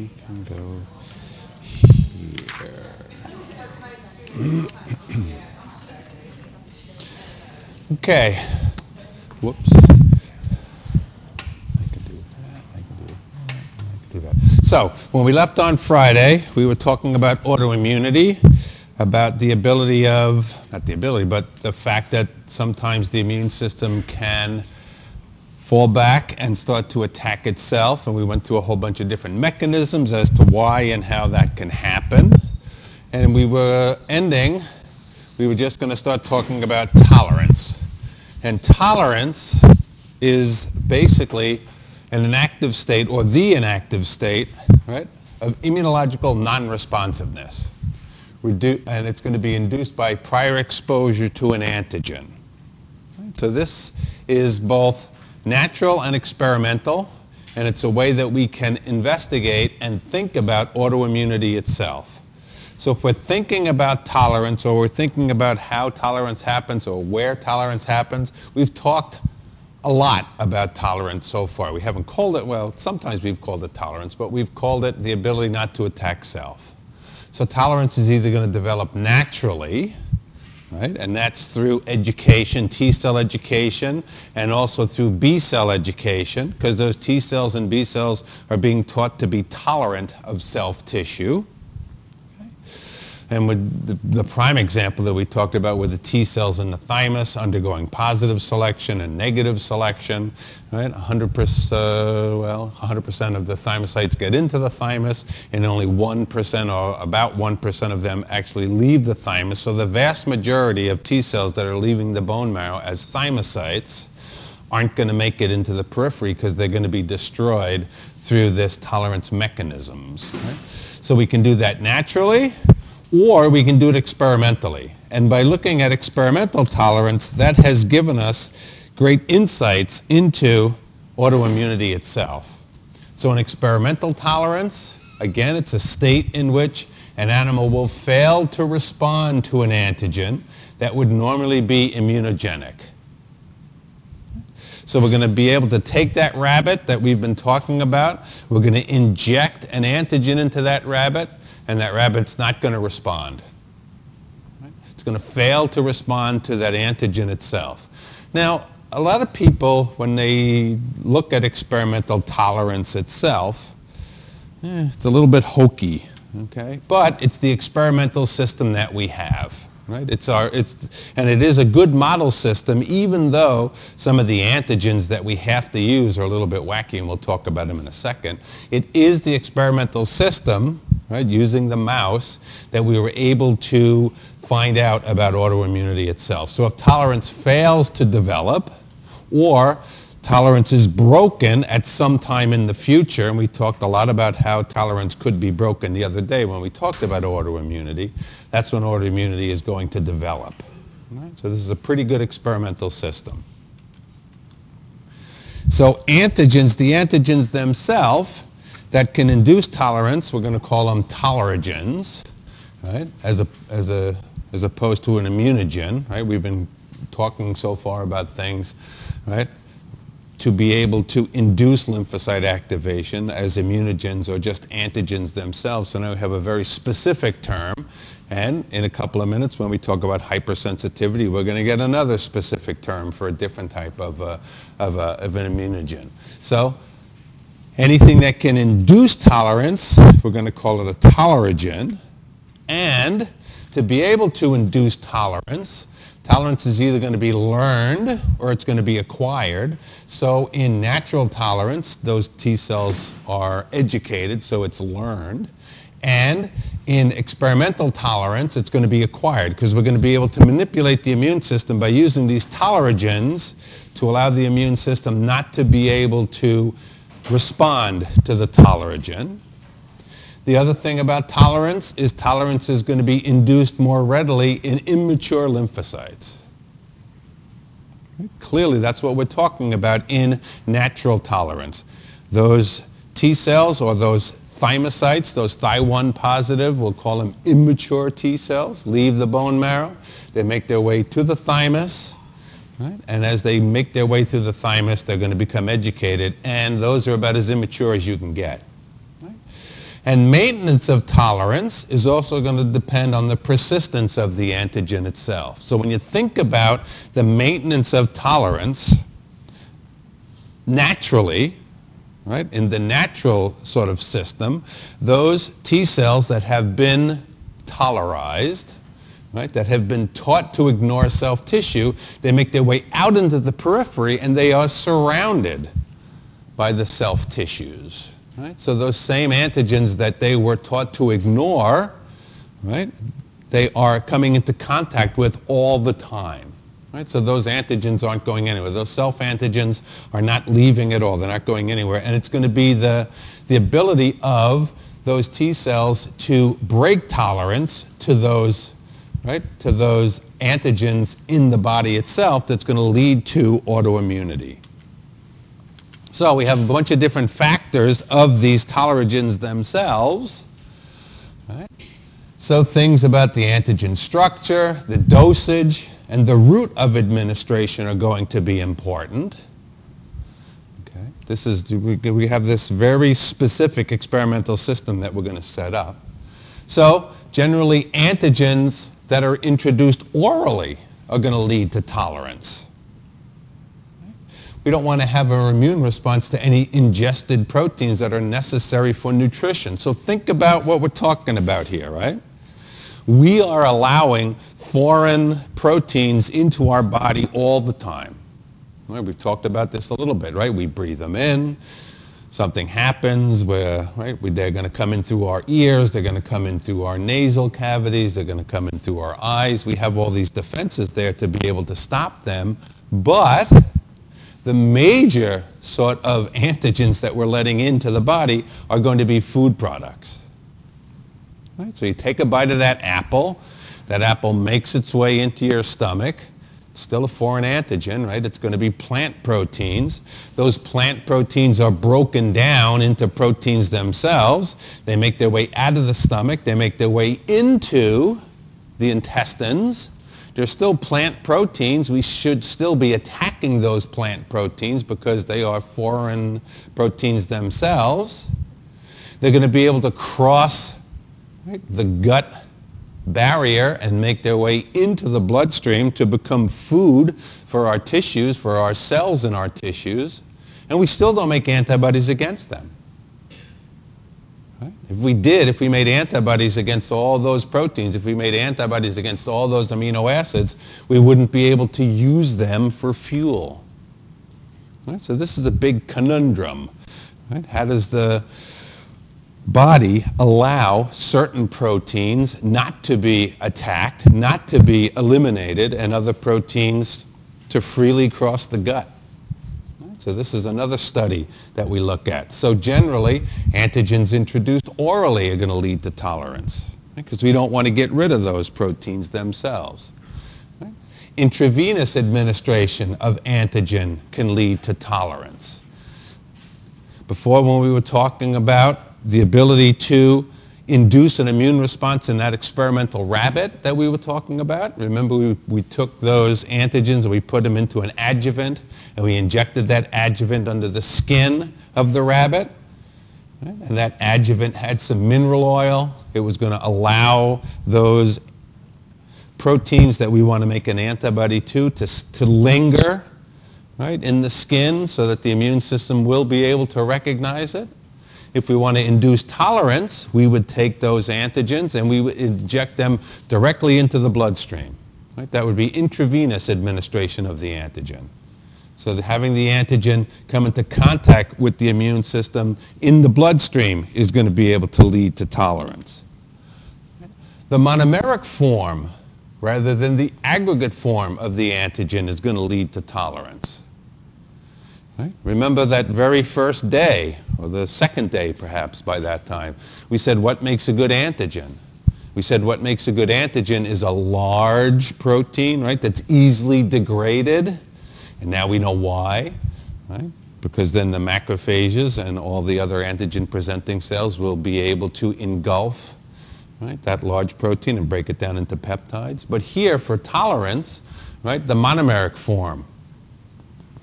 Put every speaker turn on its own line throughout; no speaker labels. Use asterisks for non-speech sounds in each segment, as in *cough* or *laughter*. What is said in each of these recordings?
we can go here. *clears throat* okay. Whoops. I can do that. I can do that. I can do that. So when we left on Friday, we were talking about autoimmunity, about the ability of, not the ability, but the fact that sometimes the immune system can fall back and start to attack itself. And we went through a whole bunch of different mechanisms as to why and how that can happen. And we were ending, we were just going to start talking about tolerance. And tolerance is basically an inactive state or the inactive state, right, of immunological non-responsiveness. Redu- and it's going to be induced by prior exposure to an antigen. So this is both natural and experimental, and it's a way that we can investigate and think about autoimmunity itself. So if we're thinking about tolerance or we're thinking about how tolerance happens or where tolerance happens, we've talked a lot about tolerance so far. We haven't called it, well, sometimes we've called it tolerance, but we've called it the ability not to attack self. So tolerance is either going to develop naturally, right? And that's through education, T cell education, and also through B cell education, because those T cells and B cells are being taught to be tolerant of self tissue. And with the, the, prime example that we talked about were the T cells in the thymus undergoing positive selection and negative selection. Right, 100%, uh, well, 100% of the thymocytes get into the thymus, and only 1% or about 1% of them actually leave the thymus. So the vast majority of T cells that are leaving the bone marrow as thymocytes aren't going to make it into the periphery because they're going to be destroyed through this tolerance mechanisms. Right? So we can do that naturally or we can do it experimentally. And by looking at experimental tolerance, that has given us great insights into autoimmunity itself. So an experimental tolerance, again, it's a state in which an animal will fail to respond to an antigen that would normally be immunogenic. So we're going to be able to take that rabbit that we've been talking about, we're going to inject an antigen into that rabbit, and that rabbit's not going to respond. It's going to fail to respond to that antigen itself. Now, a lot of people, when they look at experimental tolerance itself, eh, it's a little bit hokey, okay? But it's the experimental system that we have. Right? It's our, it's, and it is a good model system, even though some of the antigens that we have to use are a little bit wacky, and we'll talk about them in a second. It is the experimental system, right, using the mouse, that we were able to find out about autoimmunity itself. So if tolerance fails to develop, or tolerance is broken at some time in the future, and we talked a lot about how tolerance could be broken the other day when we talked about autoimmunity, that's when autoimmunity is going to develop. Right? So this is a pretty good experimental system. So antigens, the antigens themselves that can induce tolerance, we're going to call them tolerogens, right? As, a, as, a, as opposed to an immunogen, right? We've been talking so far about things, right? To be able to induce lymphocyte activation as immunogens or just antigens themselves. So now we have a very specific term. And in a couple of minutes, when we talk about hypersensitivity, we're going to get another specific term for a different type of, uh, of, uh, of an immunogen. So anything that can induce tolerance, we're going to call it a tolerogen. And to be able to induce tolerance, Tolerance is either going to be learned or it's going to be acquired. So in natural tolerance, those T cells are educated, so it's learned. And in experimental tolerance, it's going to be acquired because we're going to be able to manipulate the immune system by using these tolerogens to allow the immune system not to be able to respond to the toleragen. The other thing about tolerance is tolerance is going to be induced more readily in immature lymphocytes. Clearly, that's what we're talking about in natural tolerance. Those T cells or those thymocytes, those Thy1 positive, we'll call them immature T cells, leave the bone marrow. They make their way to the thymus. Right? And as they make their way through the thymus, they're going to become educated. And those are about as immature as you can get. And maintenance of tolerance is also going to depend on the persistence of the antigen itself. So when you think about the maintenance of tolerance, naturally, right, in the natural sort of system, those T cells that have been tolerized, right, that have been taught to ignore self-tissue, they make their way out into the periphery and they are surrounded by the self-tissues. Right? So those same antigens that they were taught to ignore, right, they are coming into contact with all the time. Right? So those antigens aren't going anywhere. Those self-antigens are not leaving at all. They're not going anywhere. And it's going to be the, the ability of those T cells to break tolerance to those, right, to those antigens in the body itself that's going to lead to autoimmunity. So we have a bunch of different factors of these tolerogens themselves. Right? So things about the antigen structure, the dosage, and the route of administration are going to be important. Okay. This is, we have this very specific experimental system that we're going to set up. So generally antigens that are introduced orally are going to lead to tolerance. We don't want to have an immune response to any ingested proteins that are necessary for nutrition. So think about what we're talking about here, right? We are allowing foreign proteins into our body all the time. We've talked about this a little bit, right? We breathe them in. Something happens where, right, they're going to come in through our ears, they're going to come in through our nasal cavities, they're going to come in through our eyes. We have all these defenses there to be able to stop them, but the major sort of antigens that we're letting into the body are going to be food products. Right? So you take a bite of that apple, that apple makes its way into your stomach. It's still a foreign antigen, right? It's going to be plant proteins. Those plant proteins are broken down into proteins themselves. They make their way out of the stomach. They make their way into the intestines they're still plant proteins. We should still be attacking those plant proteins because they are foreign proteins themselves. They're going to be able to cross right, the gut barrier and make their way into the bloodstream to become food for our tissues, for our cells in our tissues. And we still don't make antibodies against them. Right? If we did, if we made antibodies against all those proteins, if we made antibodies against all those amino acids, we wouldn't be able to use them for fuel. Right? So this is a big conundrum. Right? How does the body allow certain proteins not to be attacked, not to be eliminated, and other proteins to freely cross the gut? So this is another study that we look at. So generally, antigens introduced orally are going to lead to tolerance because we don't want to get rid of those proteins themselves. Right? Intravenous administration of antigen can lead to tolerance. Before when we were talking about the ability to induce an immune response in that experimental rabbit that we were talking about. Remember we, we took those antigens and we put them into an adjuvant and we injected that adjuvant under the skin of the rabbit. Right? And that adjuvant had some mineral oil. It was going to allow those proteins that we want to make an antibody to to, to linger right, in the skin so that the immune system will be able to recognize it. If we want to induce tolerance, we would take those antigens and we would inject them directly into the bloodstream. Right? That would be intravenous administration of the antigen. So having the antigen come into contact with the immune system in the bloodstream is going to be able to lead to tolerance. The monomeric form, rather than the aggregate form of the antigen, is going to lead to tolerance. Right? Remember that very first day, or the second day perhaps by that time, we said what makes a good antigen? We said what makes a good antigen is a large protein, right, that's easily degraded. And now we know why, right? Because then the macrophages and all the other antigen-presenting cells will be able to engulf right, that large protein and break it down into peptides. But here, for tolerance, right, the monomeric form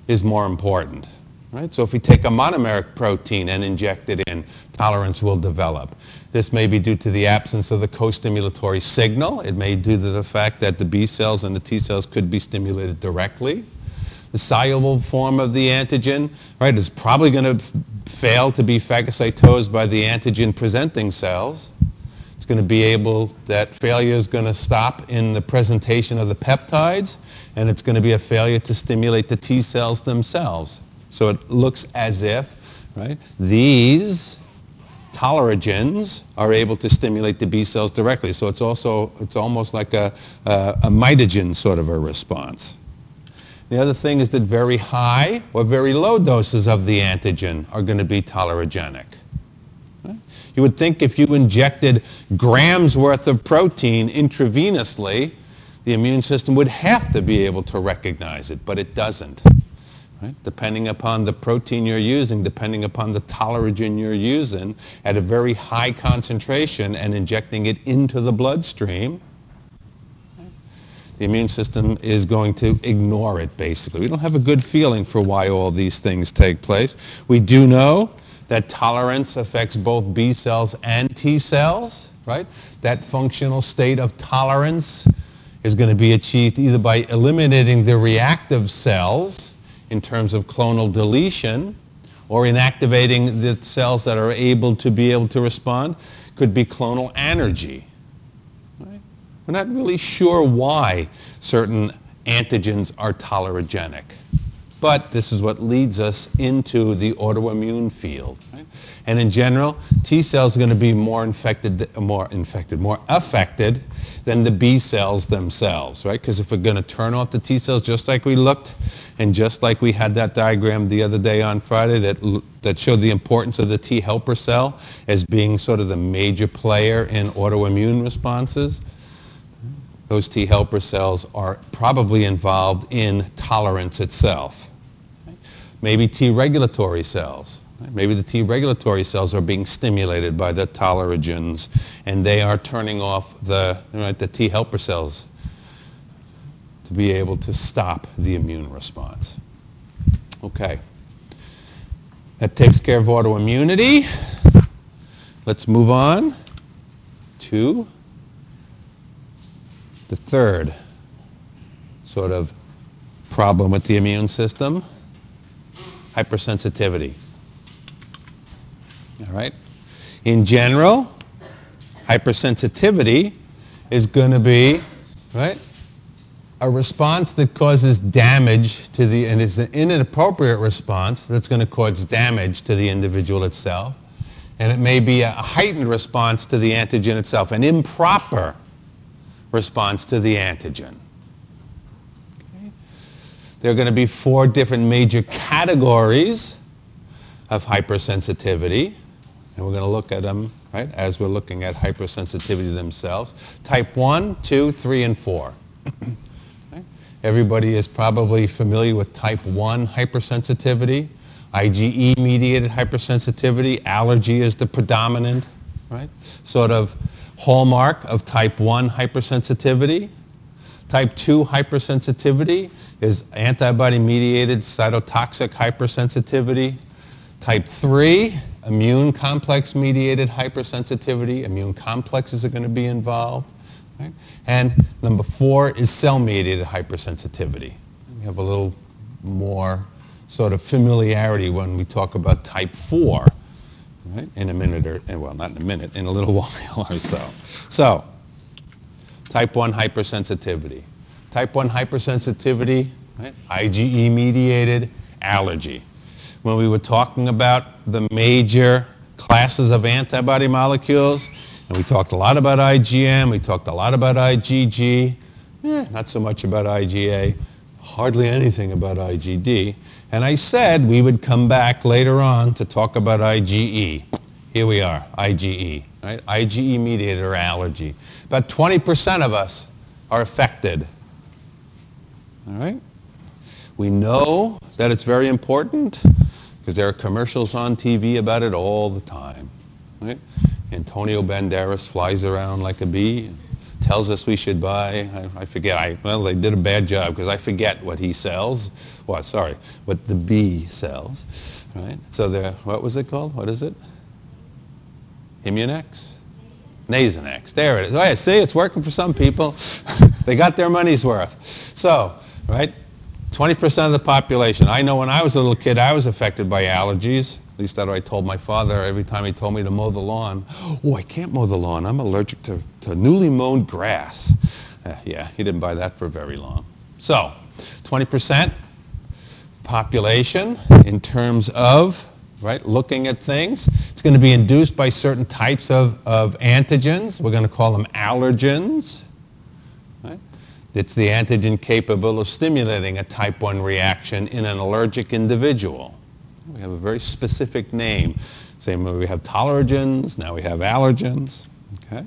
is more important. Right? So if we take a monomeric protein and inject it in, tolerance will develop. This may be due to the absence of the co-stimulatory signal. It may be due to the fact that the B cells and the T cells could be stimulated directly. The soluble form of the antigen, right, is probably going to fail to be phagocytosed by the antigen presenting cells. It's going to be able, that failure is going to stop in the presentation of the peptides, and it's going to be a failure to stimulate the T cells themselves. So it looks as if, right, these toleragens are able to stimulate the B cells directly. So it's also, it's almost like a, a, a mitogen sort of a response. The other thing is that very high or very low doses of the antigen are going to be tolerogenic. You would think if you injected grams worth of protein intravenously, the immune system would have to be able to recognize it, but it doesn't. Right? Depending upon the protein you're using, depending upon the tolerogen you're using, at a very high concentration and injecting it into the bloodstream, the immune system is going to ignore it basically. We don't have a good feeling for why all these things take place. We do know that tolerance affects both B cells and T cells, right? That functional state of tolerance is going to be achieved either by eliminating the reactive cells in terms of clonal deletion or inactivating the cells that are able to be able to respond could be clonal anergy. Right? We're not really sure why certain antigens are tolerogenic. But this is what leads us into the autoimmune field. Right? And in general, T cells are going to be more infected, more infected, more affected than the B cells themselves, right? Because if we're going to turn off the T cells just like we looked and just like we had that diagram the other day on Friday that, that showed the importance of the T helper cell as being sort of the major player in autoimmune responses, those T helper cells are probably involved in tolerance itself. Maybe T regulatory cells. Maybe the T regulatory cells are being stimulated by the tolerogens and they are turning off the, right, the T helper cells to be able to stop the immune response. Okay. That takes care of autoimmunity. Let's move on to the third sort of problem with the immune system, hypersensitivity. All right? In general, hypersensitivity is going to be, right, a response that causes damage to the, and is an inappropriate response that's going to cause damage to the individual itself. And it may be a heightened response to the antigen itself, an improper response to the antigen. There are going to be four different major categories of hypersensitivity, and we're going to look at them right, as we're looking at hypersensitivity themselves. Type 1, 2, 3, and 4. *laughs* Everybody is probably familiar with type 1 hypersensitivity. IgE-mediated hypersensitivity. Allergy is the predominant, right, sort of hallmark of type 1 hypersensitivity. Type 2 hypersensitivity is antibody-mediated cytotoxic hypersensitivity. Type 3, immune complex-mediated hypersensitivity. Immune complexes are going to be involved. Right? And number four is cell-mediated hypersensitivity. We have a little more sort of familiarity when we talk about type 4 right? in a minute or, eh, well, not in a minute, in a little *laughs* while or so. So, type 1 hypersensitivity. Type 1 hypersensitivity, right? IgE-mediated allergy. When we were talking about the major classes of antibody molecules, and we talked a lot about IgM, we talked a lot about IgG, eh, not so much about IgA, hardly anything about IgD. And I said we would come back later on to talk about IgE. Here we are, IgE, right? IgE mediated allergy. About 20% of us are affected. All right? We know that it's very important because there are commercials on TV about it all the time. Right? Antonio Banderas flies around like a bee, tells us we should buy. I, I forget. I, well, they did a bad job because I forget what he sells. Well, sorry, what the bee sells, right? So there, what was it called? What is it? Immunex? Nasonex. There it is. Oh, yeah, see, it's working for some people. *laughs* they got their money's worth. So, right, 20% of the population. I know when I was a little kid, I was affected by allergies. At least that's what I told my father every time he told me to mow the lawn. Oh, I can't mow the lawn. I'm allergic to, to newly mown grass. Uh, yeah, he didn't buy that for very long. So, 20% population in terms of right? Looking at things. It's going to be induced by certain types of, of antigens. We're going to call them allergens. It's the antigen capable of stimulating a type 1 reaction in an allergic individual. We have a very specific name. Same way we have tolerogens, now we have allergens. Okay?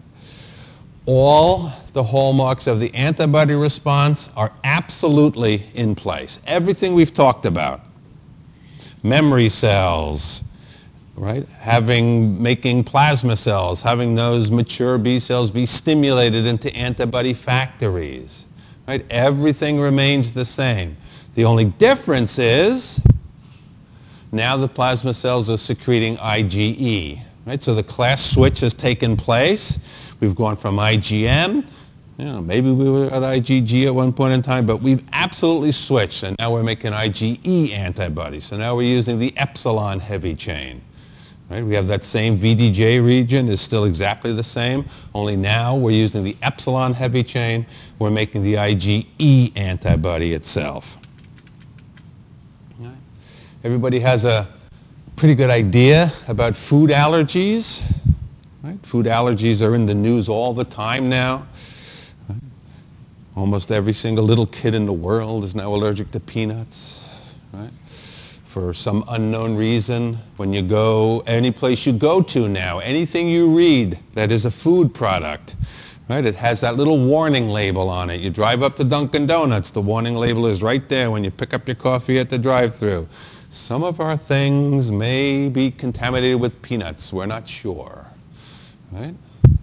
All the hallmarks of the antibody response are absolutely in place. Everything we've talked about memory cells, right? Having, making plasma cells, having those mature B cells be stimulated into antibody factories, right? Everything remains the same. The only difference is now the plasma cells are secreting IgE, right? So the class switch has taken place. We've gone from IgM you know, maybe we were at IgG at one point in time, but we've absolutely switched, and now we're making IgE antibodies. So now we're using the epsilon heavy chain. Right? We have that same VDJ region is still exactly the same, only now we're using the epsilon heavy chain. We're making the IgE antibody itself. Right? Everybody has a pretty good idea about food allergies. Right? Food allergies are in the news all the time now. Almost every single little kid in the world is now allergic to peanuts, right? For some unknown reason, when you go, any place you go to now, anything you read that is a food product, right? It has that little warning label on it. You drive up to Dunkin' Donuts, the warning label is right there when you pick up your coffee at the drive-through. Some of our things may be contaminated with peanuts. We're not sure, right?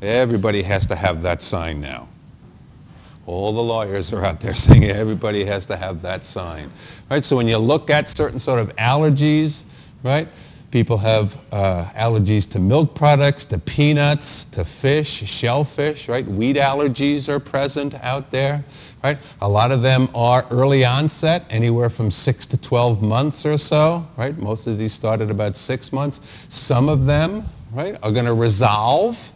Everybody has to have that sign now. All the lawyers are out there *laughs* saying everybody has to have that sign. Right? So when you look at certain sort of allergies, right? People have uh, allergies to milk products, to peanuts, to fish, shellfish, right? Wheat allergies are present out there, right? A lot of them are early onset, anywhere from 6 to 12 months or so, right? Most of these start at about 6 months. Some of them, right, are going to resolve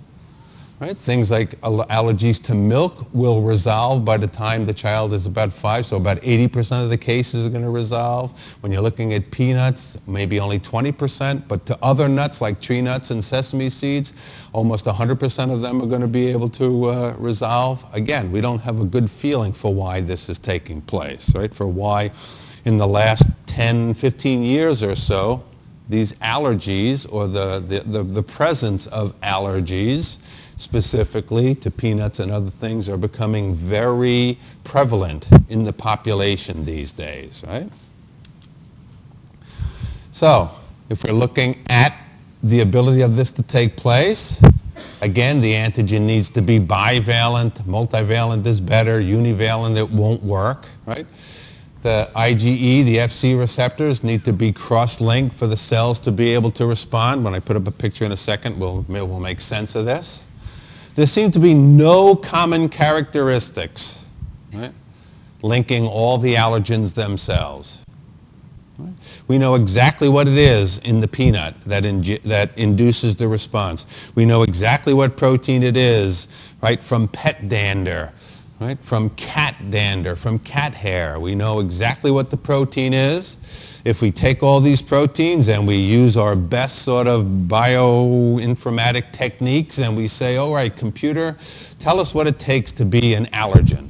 Right? Things like allergies to milk will resolve by the time the child is about five, so about 80% of the cases are going to resolve. When you're looking at peanuts, maybe only 20%, but to other nuts like tree nuts and sesame seeds, almost 100% of them are going to be able to uh, resolve. Again, we don't have a good feeling for why this is taking place, right? For why in the last 10, 15 years or so, these allergies or the, the, the, the presence of allergies specifically to peanuts and other things are becoming very prevalent in the population these days, right? So if we're looking at the ability of this to take place, again, the antigen needs to be bivalent. Multivalent is better. Univalent, it won't work, right? The IgE, the Fc receptors need to be cross-linked for the cells to be able to respond. When I put up a picture in a second, we'll, we'll make sense of this. There seem to be no common characteristics right, linking all the allergens themselves. We know exactly what it is in the peanut that, that induces the response. We know exactly what protein it is right, from pet dander, right, from cat dander, from cat hair. We know exactly what the protein is if we take all these proteins and we use our best sort of bioinformatic techniques and we say, all right, computer, tell us what it takes to be an allergen.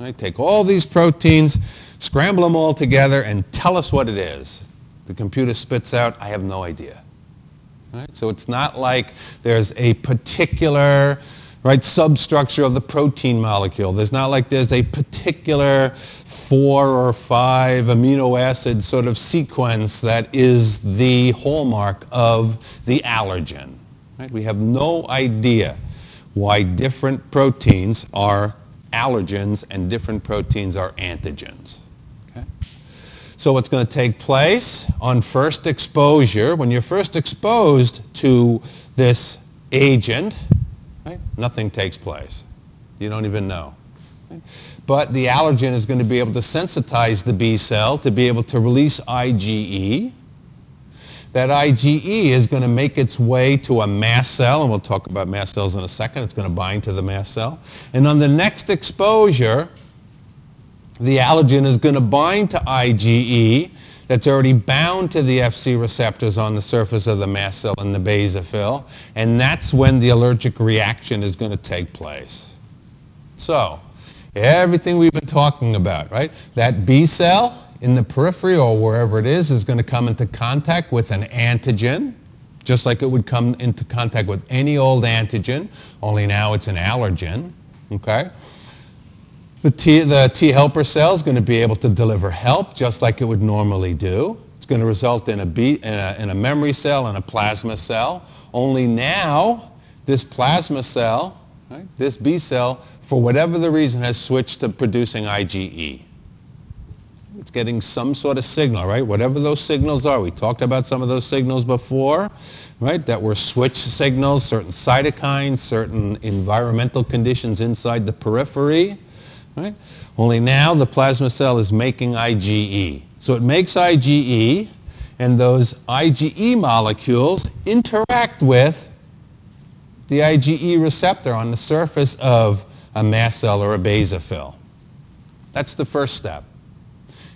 Right? Take all these proteins, scramble them all together, and tell us what it is. The computer spits out, I have no idea. Right? So it's not like there's a particular right, substructure of the protein molecule. There's not like there's a particular four or five amino acid sort of sequence that is the hallmark of the allergen. Right? We have no idea why different proteins are allergens and different proteins are antigens. So what's going to take place on first exposure, when you're first exposed to this agent, right, nothing takes place. You don't even know. Right? But the allergen is going to be able to sensitize the B cell to be able to release IgE. That IgE is going to make its way to a mast cell, and we'll talk about mast cells in a second. It's going to bind to the mast cell. And on the next exposure, the allergen is going to bind to IgE that's already bound to the Fc receptors on the surface of the mast cell and the basophil, and that's when the allergic reaction is going to take place. So, everything we've been talking about, right? That B cell in the periphery or wherever it is is going to come into contact with an antigen, just like it would come into contact with any old antigen, only now it's an allergen, okay? The T, the T helper cell is going to be able to deliver help just like it would normally do. It's going to result in a, B, in a, in a memory cell and a plasma cell. Only now, this plasma cell, right, this B cell, for whatever the reason, has switched to producing IgE. It's getting some sort of signal, right? Whatever those signals are. We talked about some of those signals before, right? That were switch signals, certain cytokines, certain environmental conditions inside the periphery Right? Only now the plasma cell is making IgE. So it makes IgE, and those IgE molecules interact with the IgE receptor on the surface of a mast cell or a basophil. That's the first step.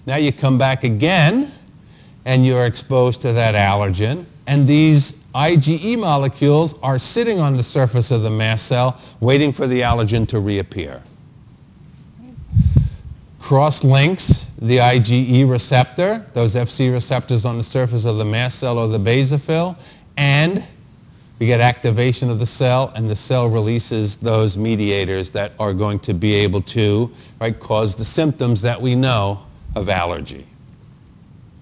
Now you come back again, and you're exposed to that allergen, and these IgE molecules are sitting on the surface of the mast cell waiting for the allergen to reappear cross-links the IgE receptor, those Fc receptors on the surface of the mast cell or the basophil, and we get activation of the cell, and the cell releases those mediators that are going to be able to right, cause the symptoms that we know of allergy.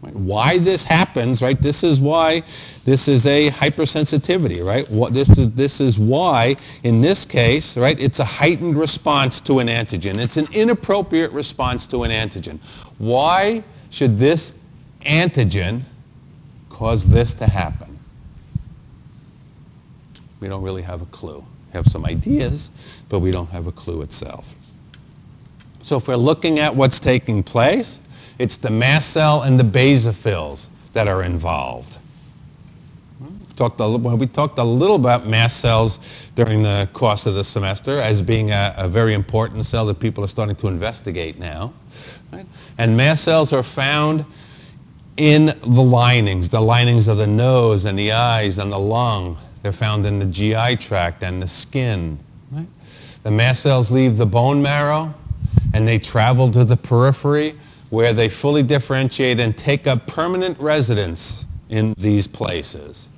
Why this happens, right? This is why this is a hypersensitivity, right? What this is this is why in this case, right? It's a heightened response to an antigen. It's an inappropriate response to an antigen. Why should this antigen cause this to happen? We don't really have a clue. We have some ideas, but we don't have a clue itself. So if we're looking at what's taking place, it's the mast cell and the basophils that are involved. Talked a, we talked a little about mast cells during the course of the semester as being a, a very important cell that people are starting to investigate now. Right? And mast cells are found in the linings, the linings of the nose and the eyes and the lung. They're found in the GI tract and the skin. Right? The mast cells leave the bone marrow and they travel to the periphery where they fully differentiate and take up permanent residence in these places.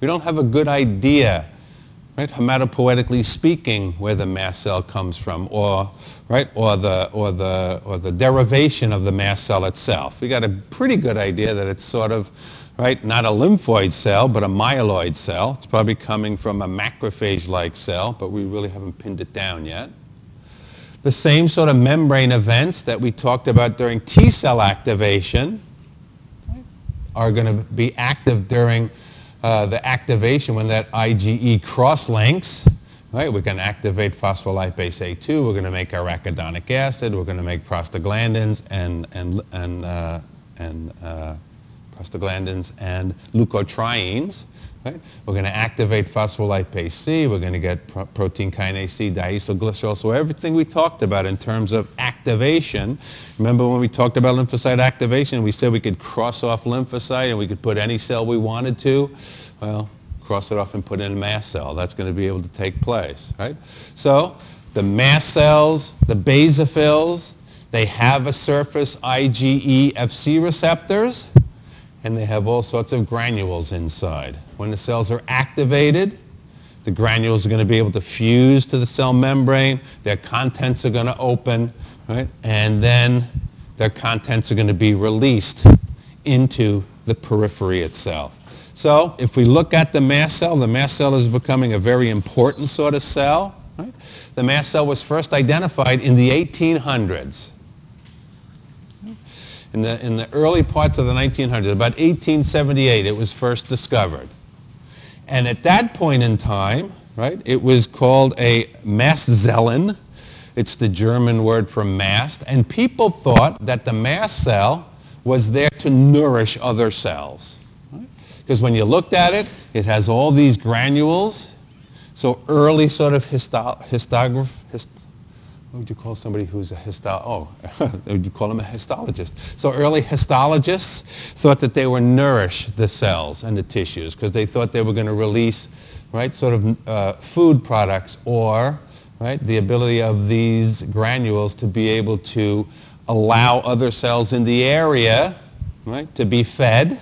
We don't have a good idea, right, hematopoietically speaking, where the mast cell comes from, or right, or the or the or the derivation of the mast cell itself. We got a pretty good idea that it's sort of right, not a lymphoid cell, but a myeloid cell. It's probably coming from a macrophage-like cell, but we really haven't pinned it down yet the same sort of membrane events that we talked about during T cell activation are going to be active during uh, the activation when that IgE cross-links. Right, we're going to activate phospholipase A2. We're going to make arachidonic acid. We're going to make prostaglandins and and and uh, and uh, prostaglandins and leukotrienes. Right? We're going to activate phospholipase C. We're going to get pro protein kinase C, diacylglycerol. So everything we talked about in terms of activation, remember when we talked about lymphocyte activation, we said we could cross off lymphocyte and we could put any cell we wanted to. Well, cross it off and put in a mast cell. That's going to be able to take place, right? So the mast cells, the basophils, they have a surface IgE Fc receptors and they have all sorts of granules inside. When the cells are activated, the granules are going to be able to fuse to the cell membrane, their contents are going to open, right? and then their contents are going to be released into the periphery itself. So if we look at the mast cell, the mast cell is becoming a very important sort of cell. Right? The mast cell was first identified in the 1800s. In the, in the early parts of the 1900s, about 1878, it was first discovered. And at that point in time, right, it was called a Mastzellen. It's the German word for mast. And people thought that the mast cell was there to nourish other cells. Because right? when you looked at it, it has all these granules. So early sort of histo- histograph, hist- what would you call somebody who's a histo- oh, *laughs* would you call them a histologist? So early histologists thought that they were nourish the cells and the tissues because they thought they were going to release, right, sort of uh, food products or, right, the ability of these granules to be able to allow other cells in the area, right, to be fed.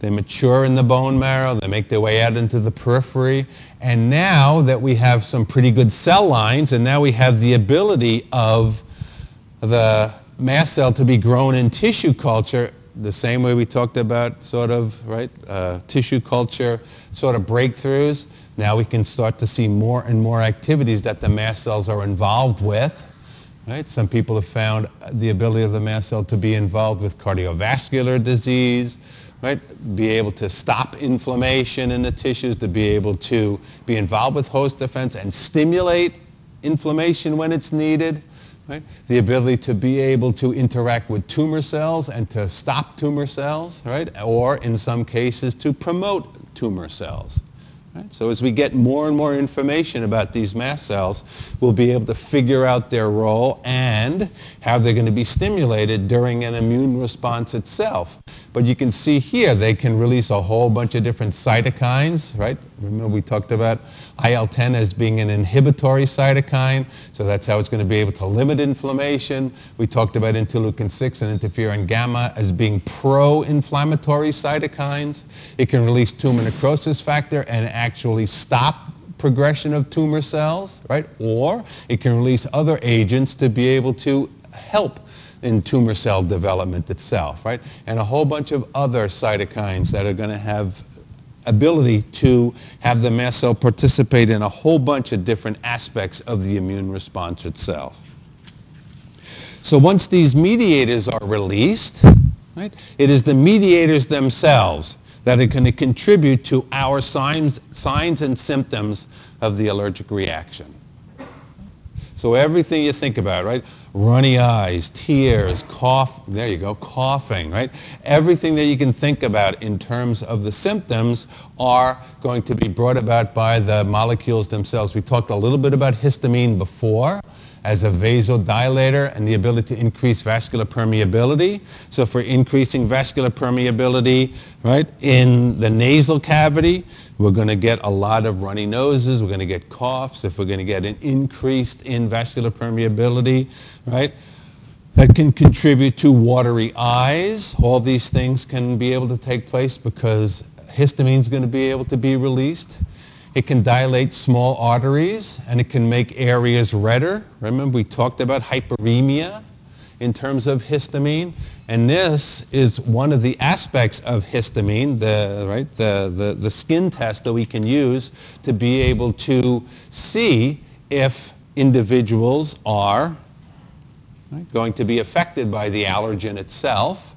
They mature in the bone marrow. They make their way out into the periphery. And now that we have some pretty good cell lines, and now we have the ability of the mast cell to be grown in tissue culture, the same way we talked about sort of, right, uh, tissue culture sort of breakthroughs. Now we can start to see more and more activities that the mast cells are involved with. Right? Some people have found the ability of the mast cell to be involved with cardiovascular disease, right? Be able to stop inflammation in the tissues, to be able to be involved with host defense and stimulate inflammation when it's needed. Right? The ability to be able to interact with tumor cells and to stop tumor cells, right? Or in some cases to promote tumor cells. Right? So as we get more and more information about these mast cells, we'll be able to figure out their role and how they're going to be stimulated during an immune response itself. But you can see here they can release a whole bunch of different cytokines, right? Remember we talked about IL-10 as being an inhibitory cytokine, so that's how it's going to be able to limit inflammation. We talked about interleukin-6 and interferon gamma as being pro-inflammatory cytokines. It can release tumor necrosis factor and actually stop progression of tumor cells, right? Or it can release other agents to be able to help in tumor cell development itself, right? And a whole bunch of other cytokines that are going to have ability to have the mast cell participate in a whole bunch of different aspects of the immune response itself. So once these mediators are released, right, it is the mediators themselves that are going to contribute to our signs, signs and symptoms of the allergic reaction. So everything you think about, right? Runny eyes, tears, cough, there you go, coughing, right? Everything that you can think about in terms of the symptoms are going to be brought about by the molecules themselves. We talked a little bit about histamine before as a vasodilator and the ability to increase vascular permeability. So for increasing vascular permeability, right, in the nasal cavity, we're going to get a lot of runny noses. We're going to get coughs. If we're going to get an increased in vascular permeability, right? That can contribute to watery eyes. All these things can be able to take place because histamine is going to be able to be released. It can dilate small arteries and it can make areas redder. Remember we talked about hyperemia in terms of histamine. And this is one of the aspects of histamine, the, right, the, the, the skin test that we can use to be able to see if individuals are right, going to be affected by the allergen itself.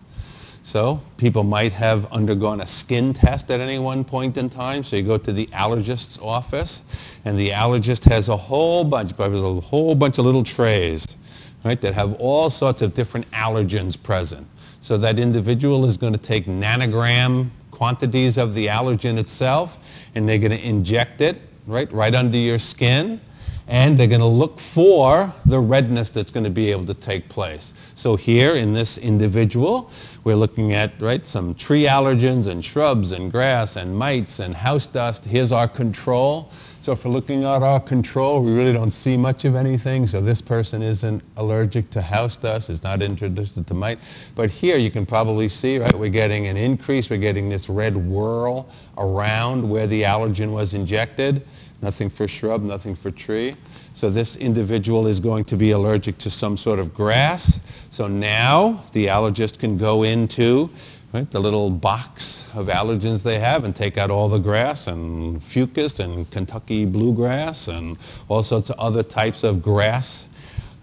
So people might have undergone a skin test at any one point in time. So you go to the allergist's office, and the allergist has a whole bunch, but there's a whole bunch of little trays right, that have all sorts of different allergens present. So that individual is going to take nanogram quantities of the allergen itself, and they're going to inject it right, right under your skin, and they're going to look for the redness that's going to be able to take place. So here in this individual, we're looking at right some tree allergens and shrubs and grass and mites and house dust. Here's our control. So we're looking at our control, we really don't see much of anything. So this person isn't allergic to house dust, is not introduced to mite. But here you can probably see, right, we're getting an increase. We're getting this red whirl around where the allergen was injected. Nothing for shrub, nothing for tree. So this individual is going to be allergic to some sort of grass. So now the allergist can go into right, the little box of allergens they have and take out all the grass and fucus and Kentucky bluegrass and all sorts of other types of grass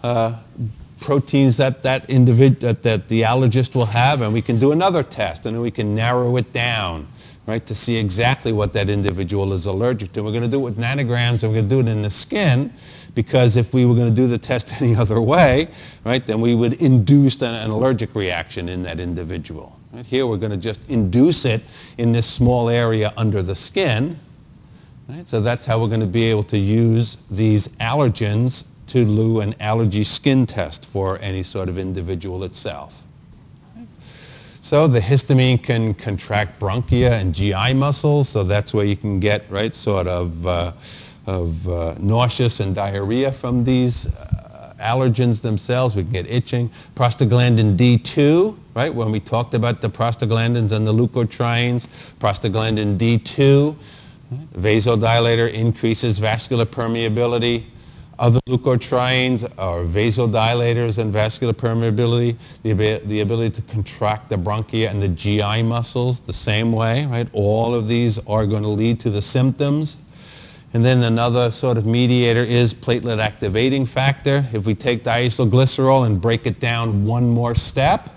uh, proteins that that, individ- that that the allergist will have and we can do another test and then we can narrow it down right, to see exactly what that individual is allergic to. We're going to do it with nanograms and we're going to do it in the skin because if we were going to do the test *laughs* any other way, right, then we would induce an, an allergic reaction in that individual. Right? Here we're going to just induce it in this small area under the skin. Right? So that's how we're going to be able to use these allergens to do an allergy skin test for any sort of individual itself. So the histamine can contract bronchia and GI muscles, so that's where you can get, right, sort of, uh, of uh, nauseous and diarrhea from these uh, allergens themselves. We can get itching. Prostaglandin D2, right, when we talked about the prostaglandins and the leukotrienes, prostaglandin D2, vasodilator increases vascular permeability. Other leukotrienes are vasodilators and vascular permeability, the, the ability to contract the bronchia and the GI muscles the same way, right? All of these are going to lead to the symptoms. And then another sort of mediator is platelet activating factor. If we take diacylglycerol and break it down one more step,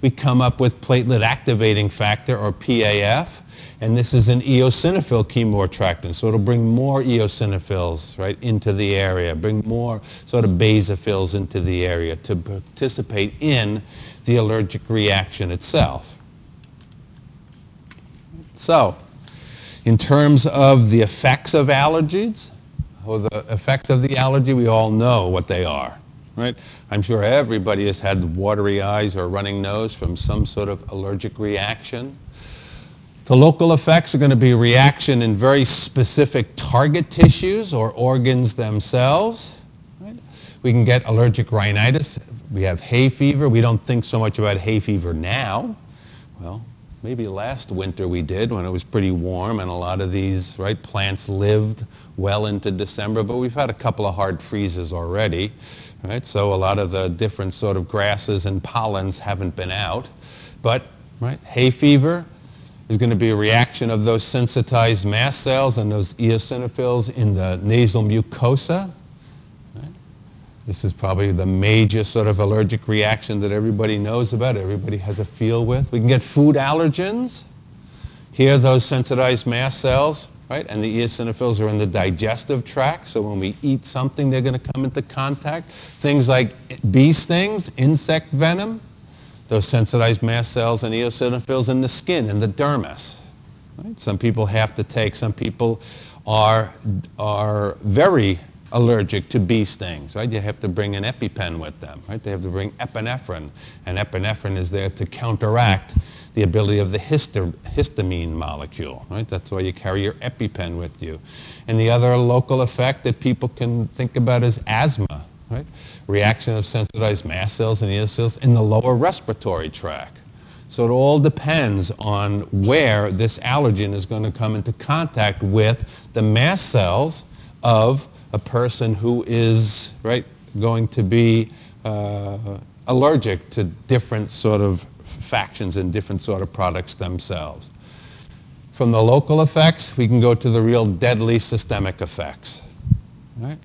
we come up with platelet activating factor or PAF and this is an eosinophil chemoattractant, so it'll bring more eosinophils right into the area, bring more sort of basophils into the area to participate in the allergic reaction itself. So, in terms of the effects of allergies, or the effects of the allergy, we all know what they are, right? I'm sure everybody has had watery eyes or running nose from some sort of allergic reaction. The local effects are going to be reaction in very specific target tissues or organs themselves. Right? We can get allergic rhinitis. We have hay fever. We don't think so much about hay fever now. Well, maybe last winter we did when it was pretty warm and a lot of these right plants lived well into December, but we've had a couple of hard freezes already. Right? So a lot of the different sort of grasses and pollens haven't been out. But right, hay fever, is going to be a reaction of those sensitized mast cells and those eosinophils in the nasal mucosa. This is probably the major sort of allergic reaction that everybody knows about, everybody has a feel with. We can get food allergens. Here, those sensitized mast cells, right, and the eosinophils are in the digestive tract, so when we eat something, they're going to come into contact. Things like bee stings, insect venom, those sensitized mast cells and eosinophils in the skin, in the dermis. Right? Some people have to take, some people are, are very allergic to bee stings, right? You have to bring an EpiPen with them, right? They have to bring epinephrine, and epinephrine is there to counteract the ability of the histamine molecule, right? That's why you carry your EpiPen with you. And the other local effect that people can think about is asthma, right? reaction of sensitized mast cells and eosinophils in the lower respiratory tract. So it all depends on where this allergen is going to come into contact with the mast cells of a person who is right going to be uh, allergic to different sort of factions and different sort of products themselves. From the local effects, we can go to the real deadly systemic effects. Right?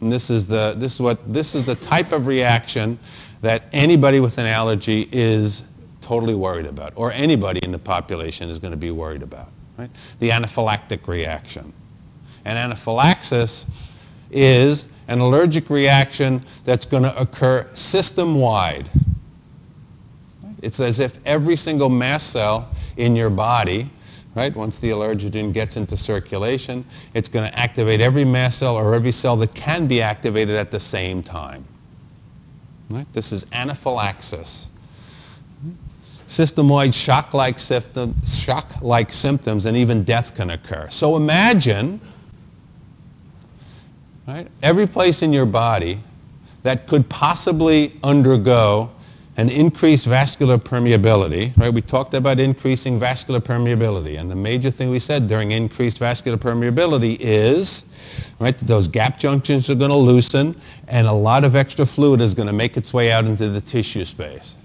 And this is the this is what this is the type of reaction that anybody with an allergy is totally worried about, or anybody in the population is going to be worried about. Right? The anaphylactic reaction. And anaphylaxis is an allergic reaction that's going to occur system-wide. It's as if every single mast cell in your body right? Once the allergen gets into circulation, it's going to activate every mast cell or every cell that can be activated at the same time. Right? This is anaphylaxis. System-wide shock-like symptoms, shock-like symptoms and even death can occur. So imagine right, every place in your body that could possibly undergo an increased vascular permeability, right? We talked about increasing vascular permeability, and the major thing we said during increased vascular permeability is, right, those gap junctions are going to loosen, and a lot of extra fluid is going to make its way out into the tissue space.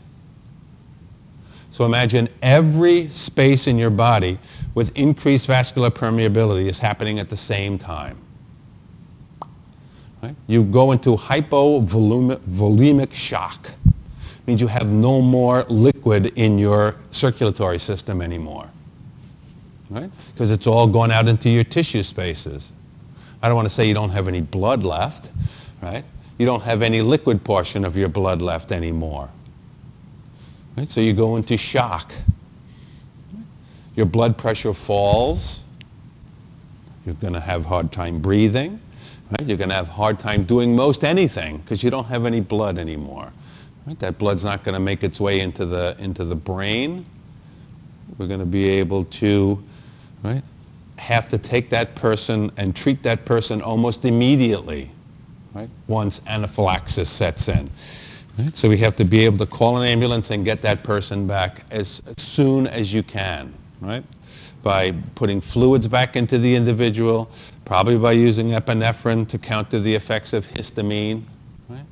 So imagine every space in your body with increased vascular permeability is happening at the same time. Right? You go into hypovolemic shock. It means you have no more liquid in your circulatory system anymore. Right? Because it's all gone out into your tissue spaces. I don't want to say you don't have any blood left, right? You don't have any liquid portion of your blood left anymore. Right? So you go into shock. Your blood pressure falls. You're going to have hard time breathing. Right? You're going to have a hard time doing most anything because you don't have any blood anymore. Right? That blood's not going to make its way into the, into the brain. We're going to be able to right, have to take that person and treat that person almost immediately right, once anaphylaxis sets in. Right? So we have to be able to call an ambulance and get that person back as, as soon as you can, right? By putting fluids back into the individual, probably by using epinephrine to counter the effects of histamine, right?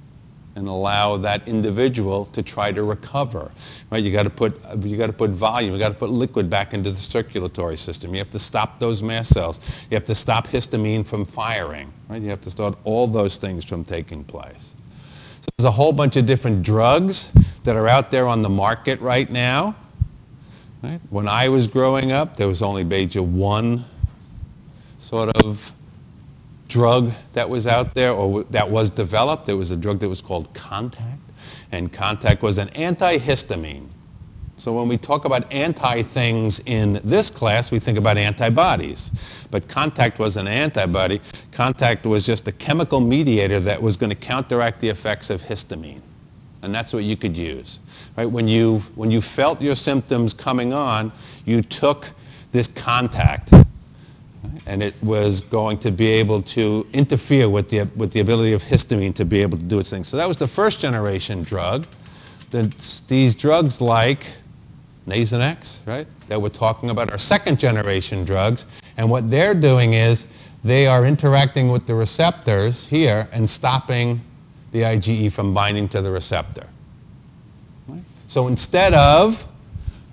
And allow that individual to try to recover, right? You got to put you got to put volume, you got to put liquid back into the circulatory system. You have to stop those mast cells. You have to stop histamine from firing, right? You have to stop all those things from taking place. So there's a whole bunch of different drugs that are out there on the market right now. Right? When I was growing up, there was only major one sort of drug that was out there or that was developed. There was a drug that was called Contac, and Contac was an antihistamine. So when we talk about anti-things in this class, we think about antibodies. But Contac was an antibody. Contac was just a chemical mediator that was going to counteract the effects of histamine. And that's what you could use. Right? When, you, when you felt your symptoms coming on, you took this Contac and it was going to be able to interfere with the, with the ability of histamine to be able to do its thing. So that was the first generation drug. The, these drugs like Nasonex, right? That we're talking about are second generation drugs. And what they're doing is they are interacting with the receptors here and stopping the IgE from binding to the receptor. So instead of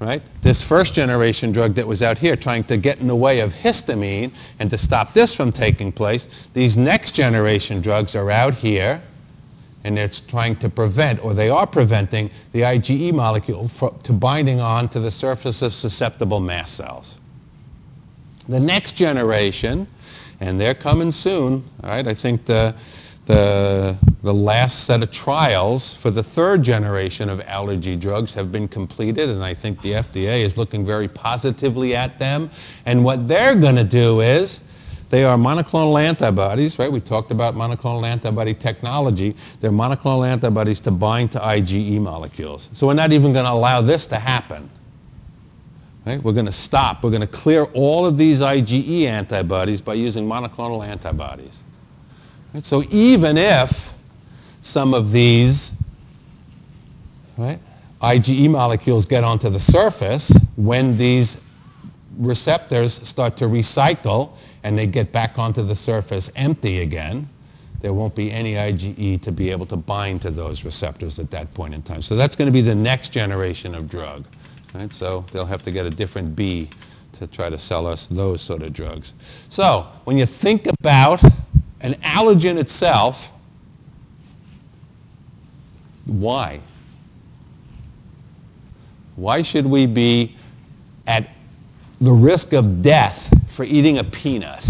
right, this first generation drug that was out here trying to get in the way of histamine and to stop this from taking place, these next generation drugs are out here and it's trying to prevent, or they are preventing, the IgE molecule to binding on to the surface of susceptible mast cells. The next generation, and they're coming soon, all right, I think the, the, the last set of trials for the third generation of allergy drugs have been completed, and I think the FDA is looking very positively at them. And what they're going to do is they are monoclonal antibodies, right? We talked about monoclonal antibody technology. They're monoclonal antibodies to bind to IgE molecules. So we're not even going to allow this to happen. Right? We're going to stop. We're going to clear all of these IgE antibodies by using monoclonal antibodies. Right? So even if some of these right, IgE molecules get onto the surface, when these receptors start to recycle and they get back onto the surface empty again, there won't be any IgE to be able to bind to those receptors at that point in time. So that's going to be the next generation of drug. Right? So they'll have to get a different B to try to sell us those sort of drugs. So when you think about an allergen itself, why? Why should we be at the risk of death for eating a peanut.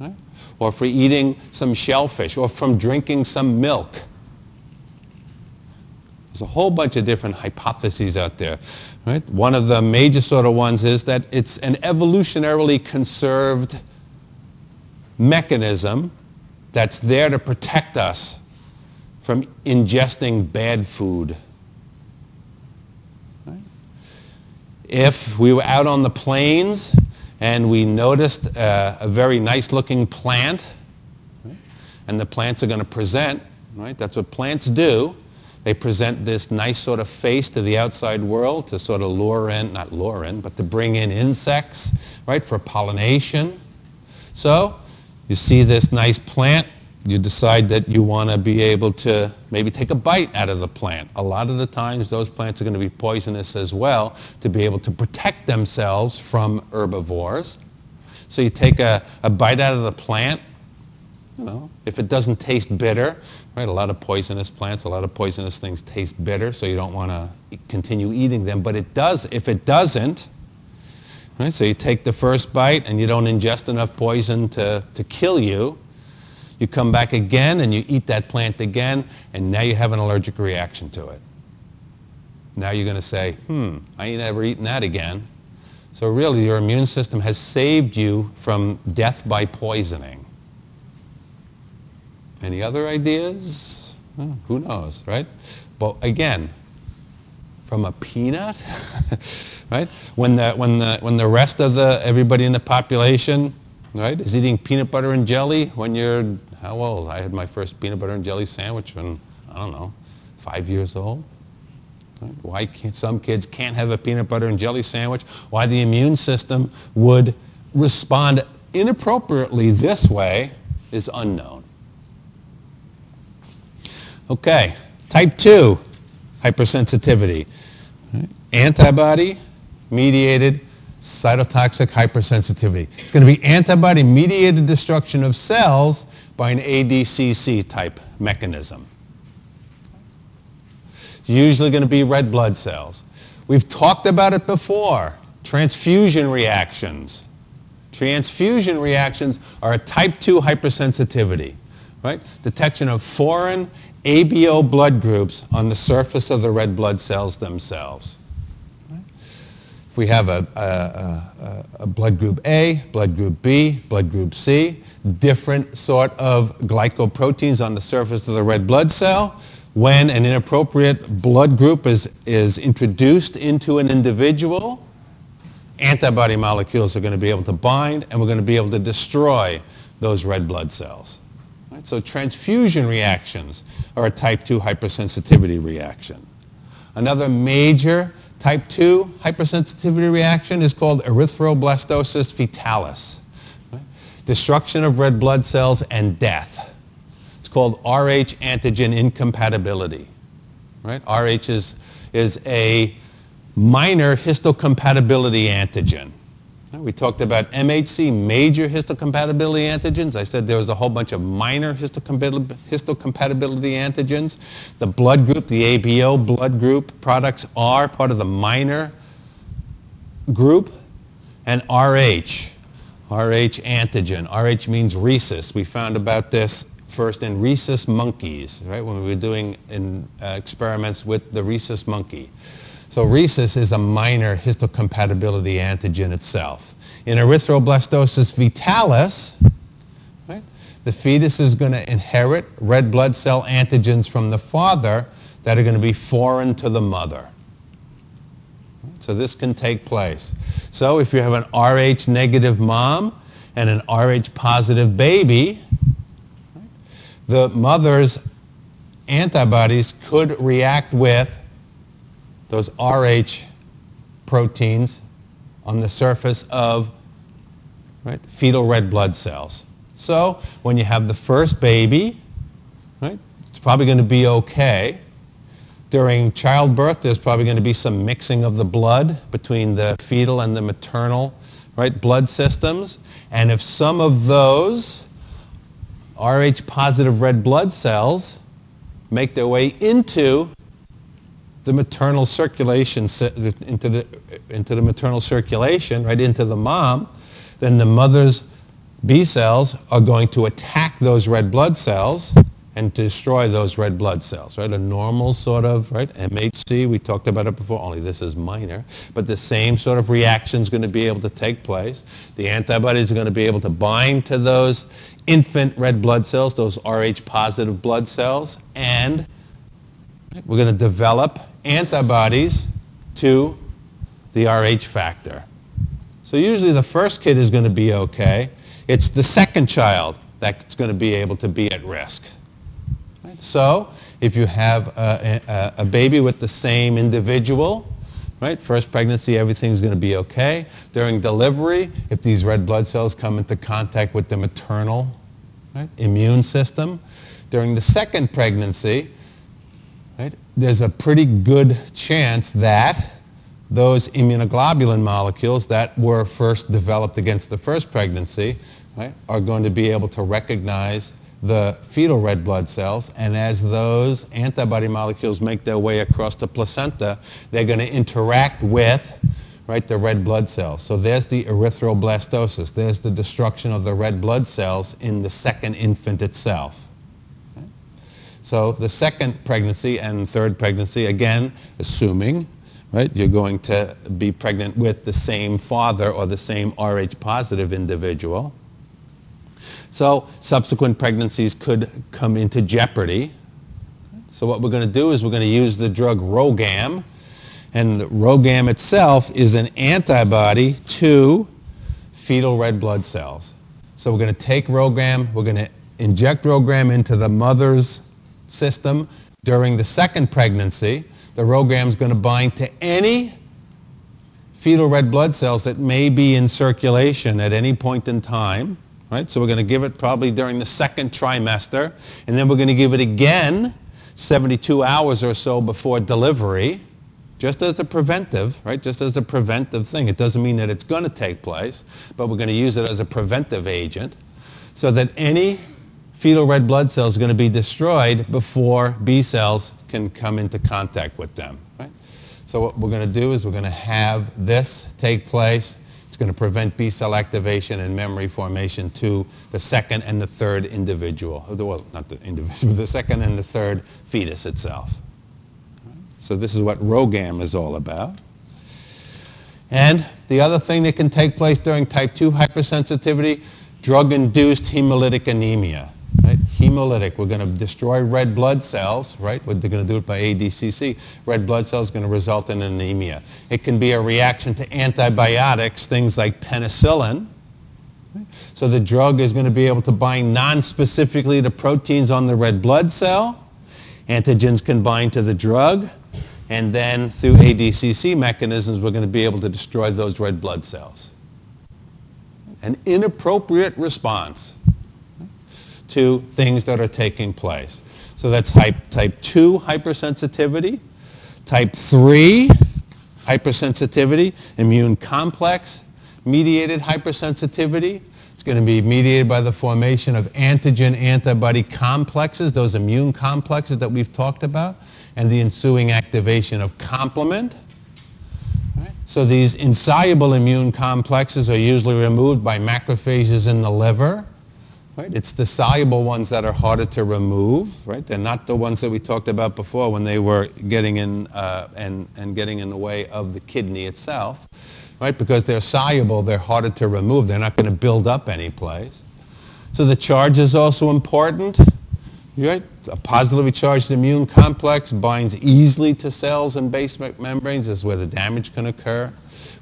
Right? Or for eating some shellfish, or from drinking some milk. There's a whole bunch of different hypotheses out there. Right? One of the major sort of ones is that it's an evolutionarily conserved mechanism that's there to protect us from ingesting bad food. if we were out on the plains and we noticed uh, a very nice looking plant, right? and the plants are going to present, right? That's what plants do. They present this nice sort of face to the outside world to sort of lure in, not lure in, but to bring in insects, right, for pollination. So you see this nice plant you decide that you want to be able to maybe take a bite out of the plant. A lot of the times those plants are going to be poisonous as well to be able to protect themselves from herbivores. So you take a, a bite out of the plant, you know, if it doesn't taste bitter, right? A lot of poisonous plants, a lot of poisonous things taste bitter, so you don't want to continue eating them. But it does, if it doesn't, right? So you take the first bite and you don't ingest enough poison to, to kill you, you come back again and you eat that plant again, and now you have an allergic reaction to it. Now you're going to say, hmm, I ain't ever eaten that again. So really, your immune system has saved you from death by poisoning. Any other ideas? Well, who knows, right? But again, from a peanut, *laughs* right? When the, when, the, when the rest of the, everybody in the population, right, is eating peanut butter and jelly when you're how old? I had my first peanut butter and jelly sandwich when, I don't know, five years old. Why can't, some kids can't have a peanut butter and jelly sandwich? Why the immune system would respond inappropriately this way is unknown. Okay, type 2 hypersensitivity. Antibody mediated cytotoxic hypersensitivity. It's going to be antibody mediated destruction of cells by an ADCC type mechanism. It's usually going to be red blood cells. We've talked about it before, transfusion reactions. Transfusion reactions are a type 2 hypersensitivity, right? Detection of foreign ABO blood groups on the surface of the red blood cells themselves. If we have a, a, a, a blood group A, blood group B, blood group C, different sort of glycoproteins on the surface of the red blood cell. When an inappropriate blood group is, is introduced into an individual, antibody molecules are going to be able to bind and we're going to be able to destroy those red blood cells. So transfusion reactions are a type 2 hypersensitivity reaction. Another major type 2 hypersensitivity reaction is called erythroblastosis fetalis destruction of red blood cells, and death. It's called Rh antigen incompatibility. Right? Rh is, is a minor histocompatibility antigen. We talked about MHC, major histocompatibility antigens. I said there was a whole bunch of minor histocompatibility antigens. The blood group, the ABO blood group products are part of the minor group. And RH, Rh antigen. Rh means rhesus. We found about this first in rhesus monkeys, right, when we were doing in, uh, experiments with the rhesus monkey. So rhesus is a minor histocompatibility antigen itself. In erythroblastosis right, the fetus is going to inherit red blood cell antigens from the father that are going to be foreign to the mother. So this can take place. So if you have an Rh negative mom and an Rh positive baby, the mother's antibodies could react with those Rh proteins on the surface of right, fetal red blood cells. So when you have the first baby, right, it's probably going to be okay during childbirth, there's probably going to be some mixing of the blood between the fetal and the maternal right, blood systems. And if some of those Rh positive red blood cells make their way into the maternal circulation, into the, into the maternal circulation, right into the mom, then the mother's B cells are going to attack those red blood cells and destroy those red blood cells, right? A normal sort of, right, MHC, we talked about it before, only this is minor, but the same sort of reaction is going to be able to take place. The antibodies are going to be able to bind to those infant red blood cells, those Rh positive blood cells, and we're going to develop antibodies to the Rh factor. So usually the first kid is going to be okay. It's the second child that's going to be able to be at risk. So if you have a, a, a baby with the same individual, right? First pregnancy, everything's going to be okay. During delivery, if these red blood cells come into contact with the maternal right, immune system. During the second pregnancy, right, there's a pretty good chance that those immunoglobulin molecules that were first developed against the first pregnancy right, are going to be able to recognize the fetal red blood cells, and as those antibody molecules make their way across the placenta, they're going to interact with right, the red blood cells. So there's the erythroblastosis. There's the destruction of the red blood cells in the second infant itself. So the second pregnancy and third pregnancy, again, assuming right, you're going to be pregnant with the same father or the same Rh positive individual. So subsequent pregnancies could come into jeopardy. So what we're going to do is we're going to use the drug RhoGAM. And RhoGAM itself is an antibody to fetal red blood cells. So we're going to take RhoGAM, we're going to inject RhoGAM into the mother's system during the second pregnancy. The RhoGAM is going to bind to any fetal red blood cells that may be in circulation at any point in time right? So we're going to give it probably during the second trimester, and then we're going to give it again 72 hours or so before delivery, just as a preventive, right? Just as a preventive thing. It doesn't mean that it's going to take place, but we're going to use it as a preventive agent so that any fetal red blood cells are going to be destroyed before B cells can come into contact with them, right? So what we're going to do is we're going to have this take place It's going to prevent B cell activation and memory formation to the second and the third individual. Well, not the individual, *laughs* the second and the third fetus itself. So this is what RhoGAM is all about. And the other thing that can take place during type 2 hypersensitivity, drug-induced hemolytic anemia? Hemolytic, we're going to destroy red blood cells, right? They're going to do it by ADCC. Red blood cells going to result in anemia. It can be a reaction to antibiotics, things like penicillin. So the drug is going to be able to bind non-specifically to proteins on the red blood cell. Antigens can bind to the drug. And then through ADCC mechanisms, we're going to be able to destroy those red blood cells. An inappropriate response to things that are taking place. So that's type, type 2 hypersensitivity. Type 3 hypersensitivity, immune complex mediated hypersensitivity. It's going to be mediated by the formation of antigen antibody complexes, those immune complexes that we've talked about, and the ensuing activation of complement. So these insoluble immune complexes are usually removed by macrophages in the liver. Right? It's the soluble ones that are harder to remove, right? They're not the ones that we talked about before when they were getting in uh, and, and getting in the way of the kidney itself, right? Because they're soluble, they're harder to remove. They're not going to build up any place. So the charge is also important. Right? A positively charged immune complex binds easily to cells and basement membranes. Is where the damage can occur.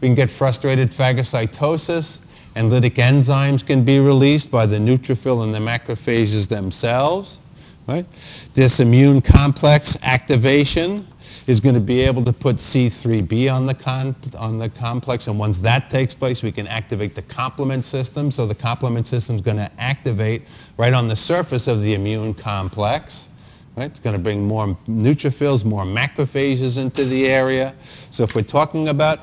We can get frustrated phagocytosis and lytic enzymes can be released by the neutrophil and the macrophages themselves. Right? This immune complex activation is going to be able to put C3b on the, on the complex, and once that takes place, we can activate the complement system. So the complement system is going to activate right on the surface of the immune complex. Right? It's going to bring more neutrophils, more macrophages into the area. So if we're talking about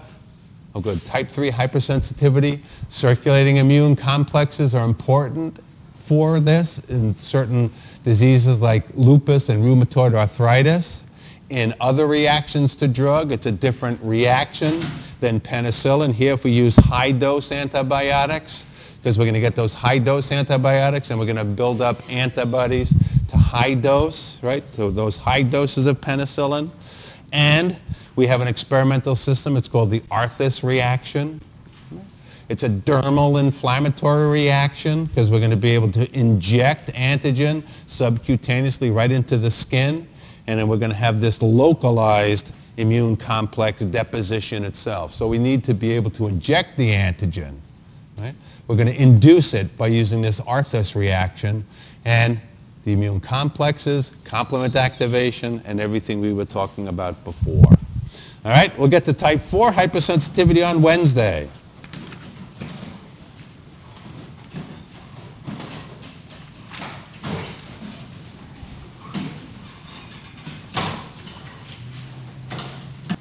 Oh, good. Type 3 hypersensitivity. Circulating immune complexes are important for this in certain diseases like lupus and rheumatoid arthritis. In other reactions to drug, it's a different reaction than penicillin. Here, if we use high-dose antibiotics, because we're going to get those high-dose antibiotics and we're going to build up antibodies to high dose, right? to those high doses of penicillin. And we have an experimental system. It's called the Arthus reaction. It's a dermal inflammatory reaction because we're going to be able to inject antigen subcutaneously right into the skin. And then we're going to have this localized immune complex deposition itself. So we need to be able to inject the antigen. Right? We're going to induce it by using this Arthus reaction. And the immune complexes, complement activation, and everything we were talking about before. All right, we'll get to type 4 hypersensitivity on Wednesday.